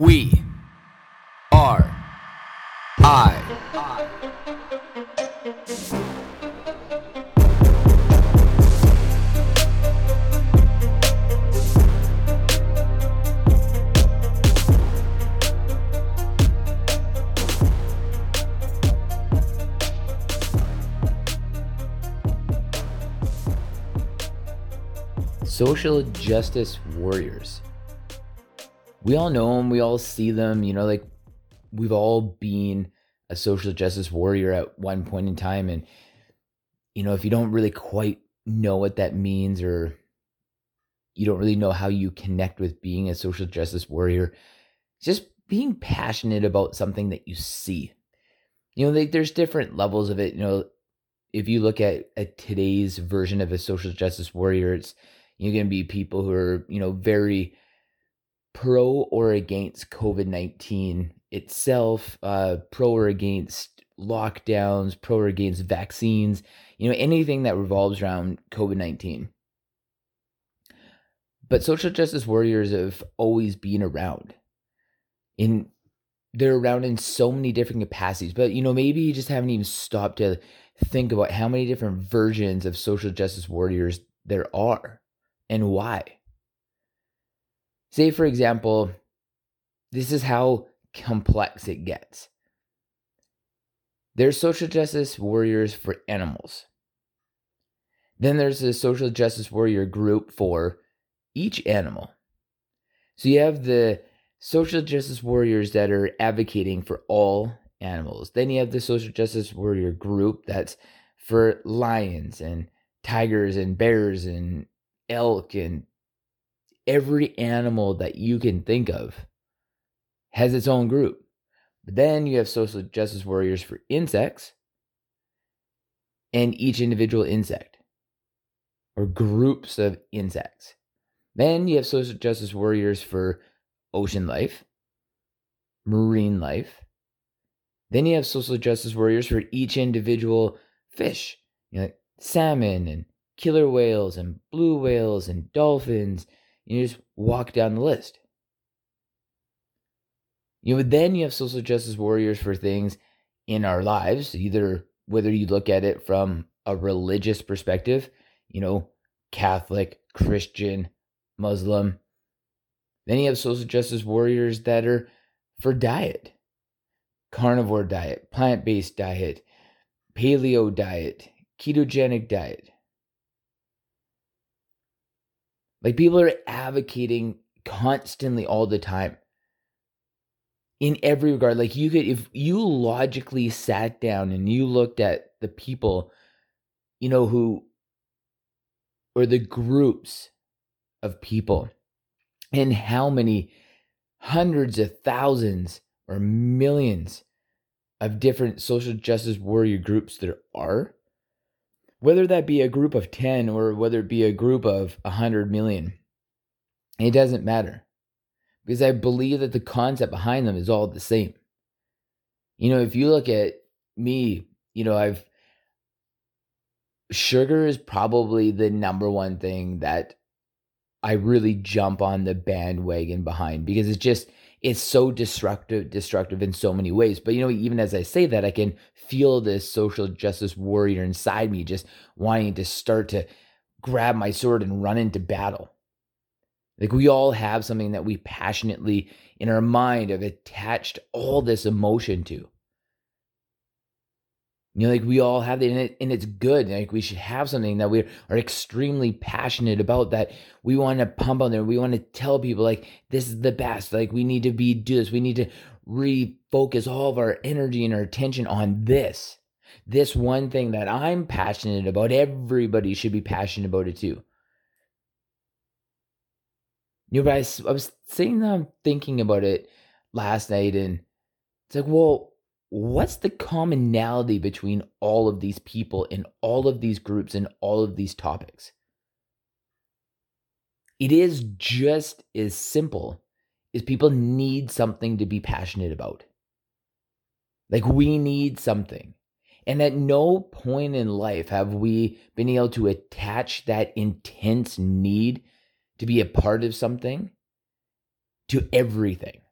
We are I. Social justice warriors. We all know them, we all see them, you know, like we've all been a social justice warrior at one point in time. And, you know, if you don't really quite know what that means or you don't really know how you connect with being a social justice warrior, just being passionate about something that you see. You know, like there's different levels of it. You know, if you look at, at today's version of a social justice warrior, it's you're going to be people who are, you know, very pro or against COVID 19 itself, uh, pro or against lockdowns, pro or against vaccines, you know, anything that revolves around COVID 19. But social justice warriors have always been around. In they're around in so many different capacities, but you know, maybe you just haven't even stopped to think about how many different versions of social justice warriors there are and why. Say, for example, this is how complex it gets. There's social justice warriors for animals. Then there's a social justice warrior group for each animal. So you have the social justice warriors that are advocating for all animals. Then you have the social justice warrior group that's for lions and tigers and bears and elk and every animal that you can think of has its own group. But then you have social justice warriors for insects and each individual insect or groups of insects. Then you have social justice warriors for ocean life, marine life. Then you have social justice warriors for each individual fish, you know, like salmon and killer whales and blue whales and dolphins. You just walk down the list. You know, then you have social justice warriors for things in our lives, either whether you look at it from a religious perspective, you know, Catholic, Christian, Muslim. Then you have social justice warriors that are for diet, carnivore diet, plant based diet, paleo diet, ketogenic diet. Like people are advocating constantly all the time in every regard. Like you could, if you logically sat down and you looked at the people, you know, who, or the groups of people and how many hundreds of thousands or millions of different social justice warrior groups there are whether that be a group of 10 or whether it be a group of 100 million, it doesn't matter because I believe that the concept behind them is all the same. You know, if you look at me, you know, I've sugar is probably the number one thing that I really jump on the bandwagon behind because it's just it's so destructive destructive in so many ways. But you know even as i say that i can feel this social justice warrior inside me just wanting to start to grab my sword and run into battle. Like we all have something that we passionately in our mind have attached all this emotion to you know, like we all have it, and, it, and it's good. Like we should have something that we are extremely passionate about. That we want to pump on there. We want to tell people like this is the best. Like we need to be do this. We need to refocus all of our energy and our attention on this. This one thing that I'm passionate about. Everybody should be passionate about it too. You know, but I, I was sitting there thinking about it last night, and it's like, well what's the commonality between all of these people in all of these groups and all of these topics? It is just as simple as people need something to be passionate about. Like we need something. And at no point in life have we been able to attach that intense need to be a part of something to everything.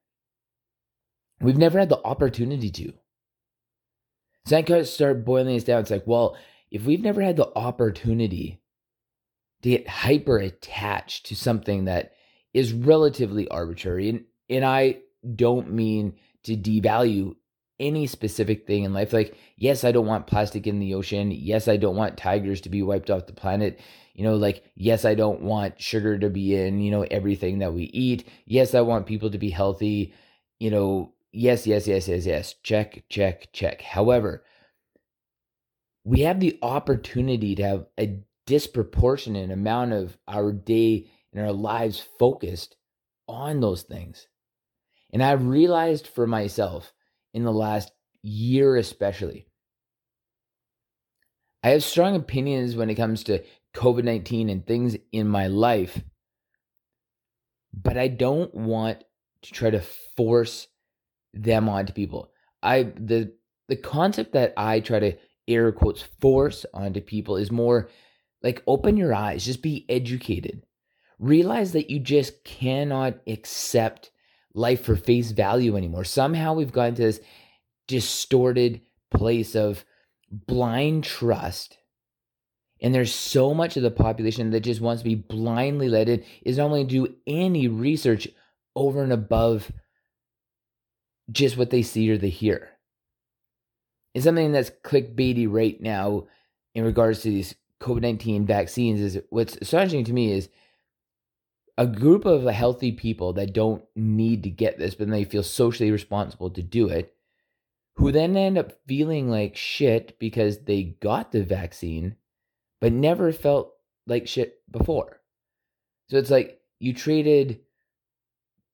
We've never had the opportunity to. So I kind of start boiling this down. It's like, well, if we've never had the opportunity to get hyper attached to something that is relatively arbitrary, and, and I don't mean to devalue any specific thing in life. Like, yes, I don't want plastic in the ocean. Yes, I don't want tigers to be wiped off the planet. You know, like, yes, I don't want sugar to be in, you know, everything that we eat. Yes, I want people to be healthy. You know, yes, yes, yes, yes, yes. Check, check, check. However, we have the opportunity to have a disproportionate amount of our day and our lives focused on those things. And I've realized for myself in the last year, especially, I have strong opinions when it comes to COVID 19 and things in my life, but I don't want to try to force them onto people. I the the concept that I try to air quotes force onto people is more like open your eyes, just be educated. Realize that you just cannot accept life for face value anymore. Somehow we've gotten to this distorted place of blind trust. And there's so much of the population that just wants to be blindly led in, is not willing to do any research over and above just what they see or they hear. And something that's clickbaity right now in regards to these COVID 19 vaccines is what's astonishing to me is a group of healthy people that don't need to get this, but they feel socially responsible to do it, who then end up feeling like shit because they got the vaccine, but never felt like shit before. So it's like you traded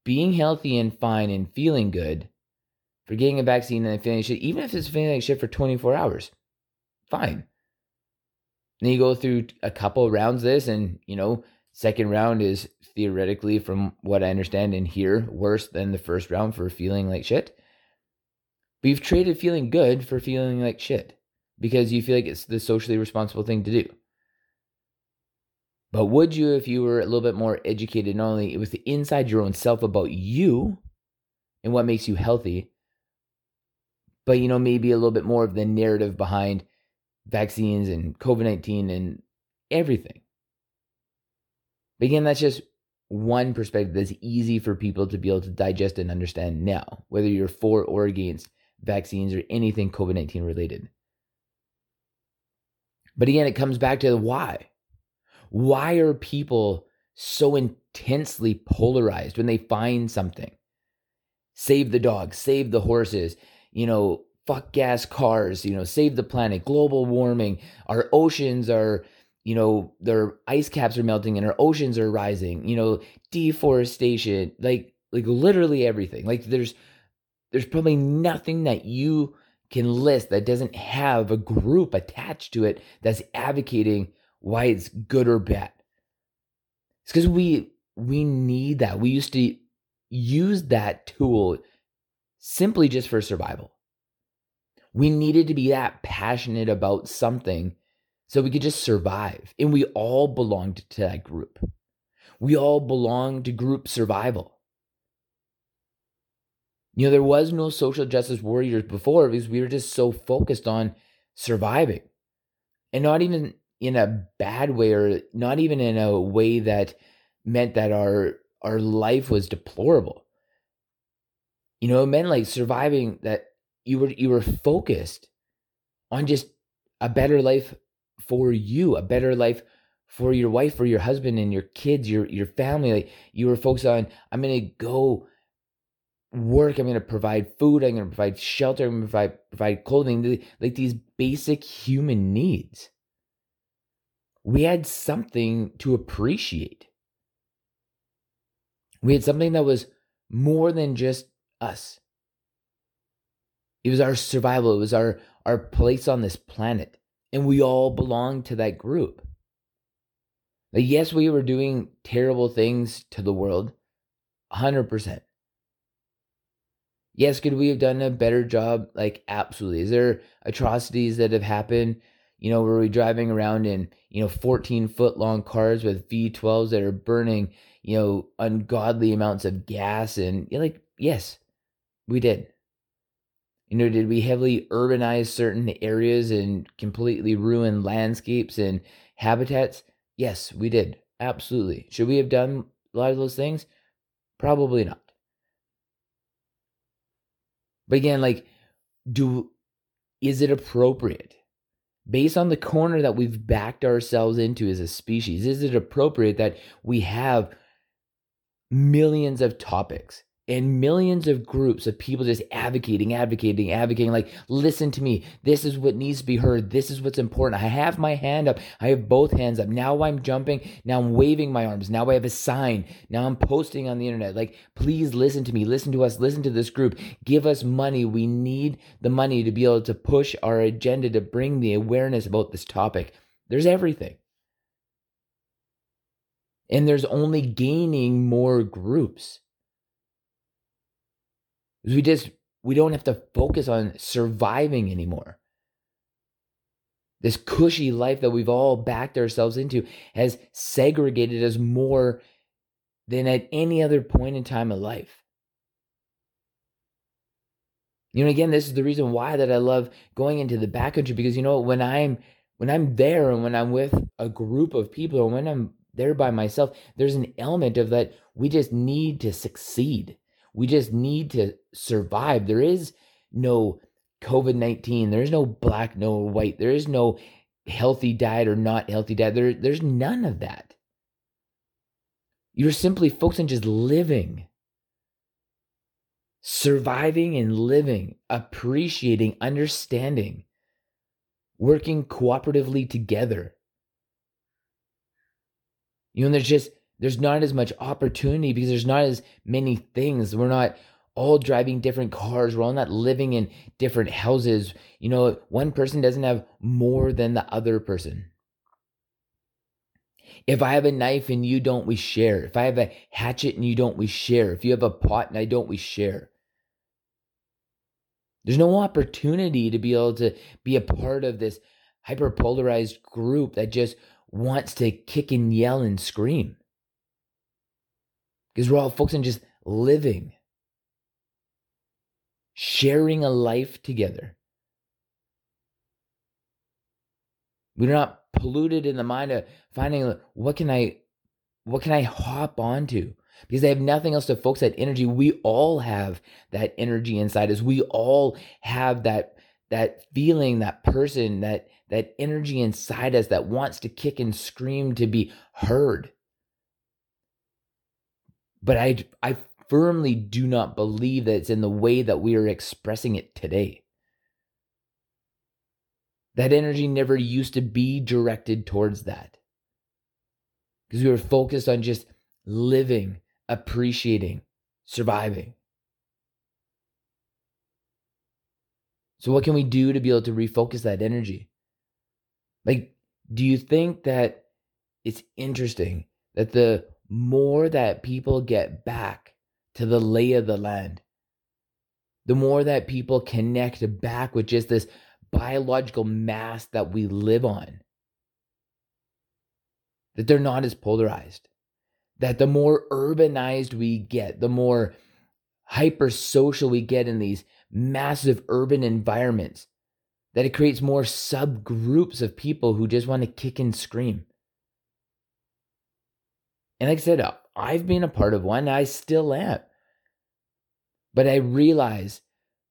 being healthy and fine and feeling good for getting a vaccine and feeling shit, even if it's feeling like shit for 24 hours. Fine. Then you go through a couple rounds this, and you know, second round is theoretically, from what I understand and hear, worse than the first round for feeling like shit. But you've traded feeling good for feeling like shit because you feel like it's the socially responsible thing to do. But would you, if you were a little bit more educated, not only with the inside your own self about you and what makes you healthy, but you know, maybe a little bit more of the narrative behind vaccines and COVID 19 and everything. But again, that's just one perspective that's easy for people to be able to digest and understand now, whether you're for or against vaccines or anything COVID 19 related. But again, it comes back to the why. Why are people so intensely polarized when they find something? Save the dogs, save the horses, you know, fuck gas cars, you know, save the planet, global warming, our oceans are you know, their ice caps are melting and our oceans are rising, you know, deforestation, like like literally everything. Like there's there's probably nothing that you can list that doesn't have a group attached to it that's advocating why it's good or bad. It's because we we need that. We used to use that tool simply just for survival. We needed to be that passionate about something so we could just survive. And we all belonged to that group. We all belonged to group survival. You know, there was no social justice warriors before because we were just so focused on surviving. And not even in a bad way or not even in a way that meant that our our life was deplorable. You know, it meant like surviving that you were you were focused on just a better life for you, a better life for your wife, for your husband and your kids, your your family. Like you were focused on, I'm gonna go work, I'm gonna provide food, I'm gonna provide shelter, I'm gonna provide provide clothing, like these basic human needs. We had something to appreciate. We had something that was more than just us. It was our survival. It was our, our place on this planet and we all belong to that group. Like, yes, we were doing terrible things to the world, 100%. Yes, could we have done a better job? Like, absolutely. Is there atrocities that have happened? You know, were we driving around in, you know, 14 foot long cars with V12s that are burning, you know, ungodly amounts of gas? And like, yes, we did. You know, did we heavily urbanize certain areas and completely ruin landscapes and habitats? Yes, we did. Absolutely. Should we have done a lot of those things? Probably not. But again, like, do is it appropriate? Based on the corner that we've backed ourselves into as a species, is it appropriate that we have millions of topics and millions of groups of people just advocating, advocating, advocating, like, listen to me. This is what needs to be heard. This is what's important. I have my hand up. I have both hands up. Now I'm jumping. Now I'm waving my arms. Now I have a sign. Now I'm posting on the internet. Like, please listen to me. Listen to us. Listen to this group. Give us money. We need the money to be able to push our agenda to bring the awareness about this topic. There's everything. And there's only gaining more groups we just we don't have to focus on surviving anymore. This cushy life that we've all backed ourselves into has segregated us more than at any other point in time of life. You know, again, this is the reason why that I love going into the backcountry because you know when I'm when I'm there and when I'm with a group of people and when I'm there by myself, there's an element of that we just need to succeed. We just need to survive. There is no COVID 19. There is no black, no white. There is no healthy diet or not healthy diet. There, there's none of that. You're simply focused on just living, surviving and living, appreciating, understanding, working cooperatively together. You know, there's just there's not as much opportunity because there's not as many things. We're not all driving different cars. We're all not living in different houses. You know, one person doesn't have more than the other person. If I have a knife and you don't, we share. If I have a hatchet and you don't, we share. If you have a pot and I don't, we share. There's no opportunity to be able to be a part of this hyperpolarized group that just wants to kick and yell and scream because we're all focused on just living, sharing a life together. We're not polluted in the mind of finding what can I what can I hop onto? Because they have nothing else to focus that energy. We all have that energy inside us. We all have that that feeling, that person, that that energy inside us that wants to kick and scream to be heard. But I, I firmly do not believe that it's in the way that we are expressing it today. That energy never used to be directed towards that. Because we were focused on just living, appreciating, surviving. So, what can we do to be able to refocus that energy? Like, do you think that it's interesting that the more that people get back to the lay of the land, the more that people connect back with just this biological mass that we live on, that they're not as polarized, that the more urbanized we get, the more hyper social we get in these massive urban environments, that it creates more subgroups of people who just want to kick and scream. And like I said, I've been a part of one, I still am. But I realize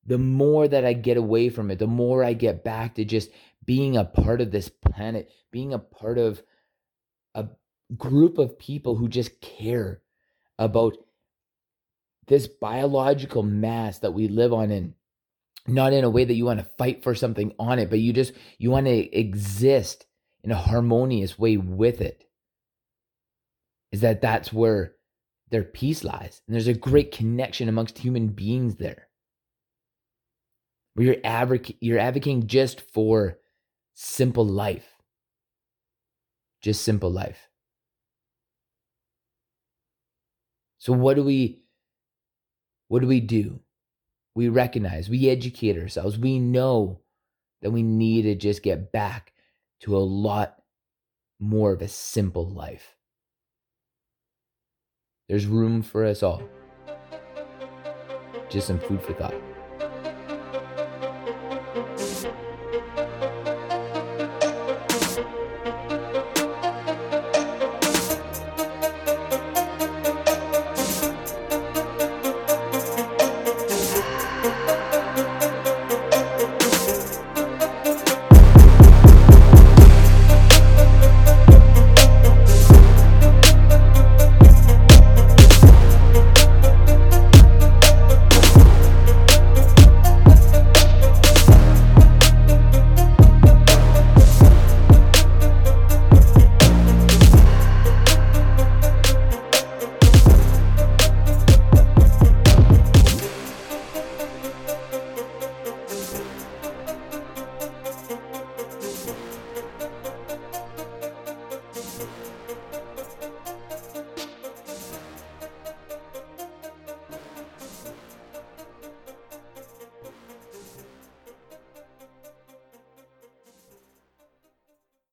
the more that I get away from it, the more I get back to just being a part of this planet, being a part of a group of people who just care about this biological mass that we live on and not in a way that you want to fight for something on it, but you just you want to exist in a harmonious way with it is that that's where their peace lies. And there's a great connection amongst human beings there. Where you're, advoc- you're advocating just for simple life. Just simple life. So what do we what do we do? We recognize, we educate ourselves. We know that we need to just get back to a lot more of a simple life. There's room for us all. Just some food for thought.